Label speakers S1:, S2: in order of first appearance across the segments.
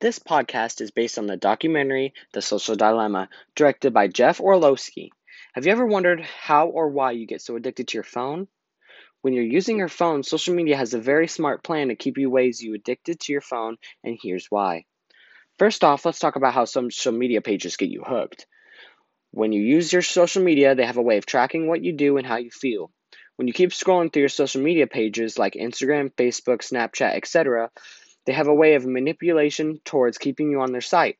S1: This podcast is based on the documentary The Social Dilemma, directed by Jeff Orlowski. Have you ever wondered how or why you get so addicted to your phone? When you're using your phone, social media has a very smart plan to keep you ways you addicted to your phone, and here's why. First off, let's talk about how social media pages get you hooked. When you use your social media, they have a way of tracking what you do and how you feel. When you keep scrolling through your social media pages like Instagram, Facebook, Snapchat, etc., they have a way of manipulation towards keeping you on their site.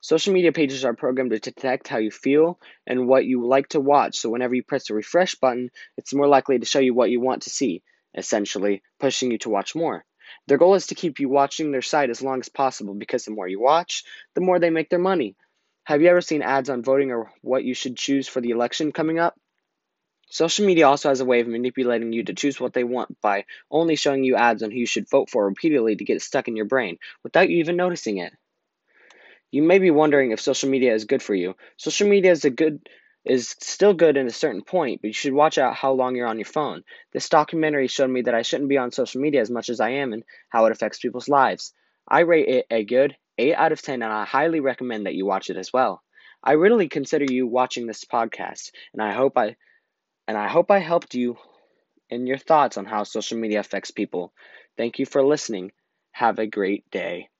S1: Social media pages are programmed to detect how you feel and what you like to watch, so whenever you press the refresh button, it's more likely to show you what you want to see, essentially pushing you to watch more. Their goal is to keep you watching their site as long as possible because the more you watch, the more they make their money. Have you ever seen ads on voting or what you should choose for the election coming up? Social media also has a way of manipulating you to choose what they want by only showing you ads on who you should vote for repeatedly to get it stuck in your brain without you even noticing it. You may be wondering if social media is good for you. Social media is a good is still good at a certain point, but you should watch out how long you're on your phone. This documentary showed me that I shouldn't be on social media as much as I am and how it affects people's lives. I rate it a good 8 out of 10 and I highly recommend that you watch it as well. I really consider you watching this podcast and I hope I and I hope I helped you in your thoughts on how social media affects people. Thank you for listening. Have a great day.